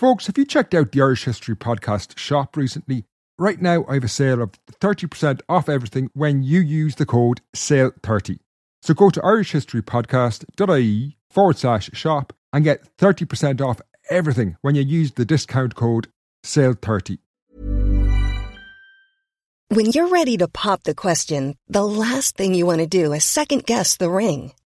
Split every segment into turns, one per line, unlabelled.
Folks, have you checked out the Irish History Podcast shop recently? Right now, I have a sale of 30% off everything when you use the code SALE30. So go to irishhistorypodcast.ie forward slash shop and get 30% off everything when you use the discount code SALE30.
When you're ready to pop the question, the last thing you want to do is second guess the ring.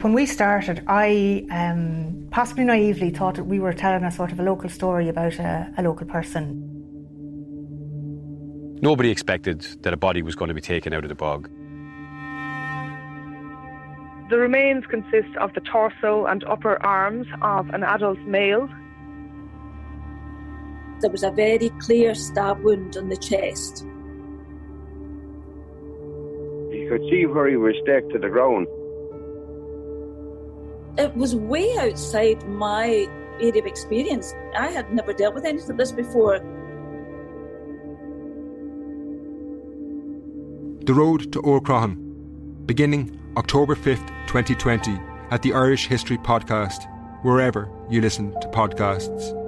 When we started, I um, possibly naively thought that we were telling a sort of a local story about a, a local person.
Nobody expected that a body was going to be taken out of the bog.
The remains consist of the torso and upper arms of an adult male.
There was a very clear stab wound on the chest.
You could see where he was stuck to the ground.
It was way outside my area of experience. I had never dealt with anything like this before.
The Road to O'Crohan, beginning October 5th, 2020, at the Irish History Podcast, wherever you listen to podcasts.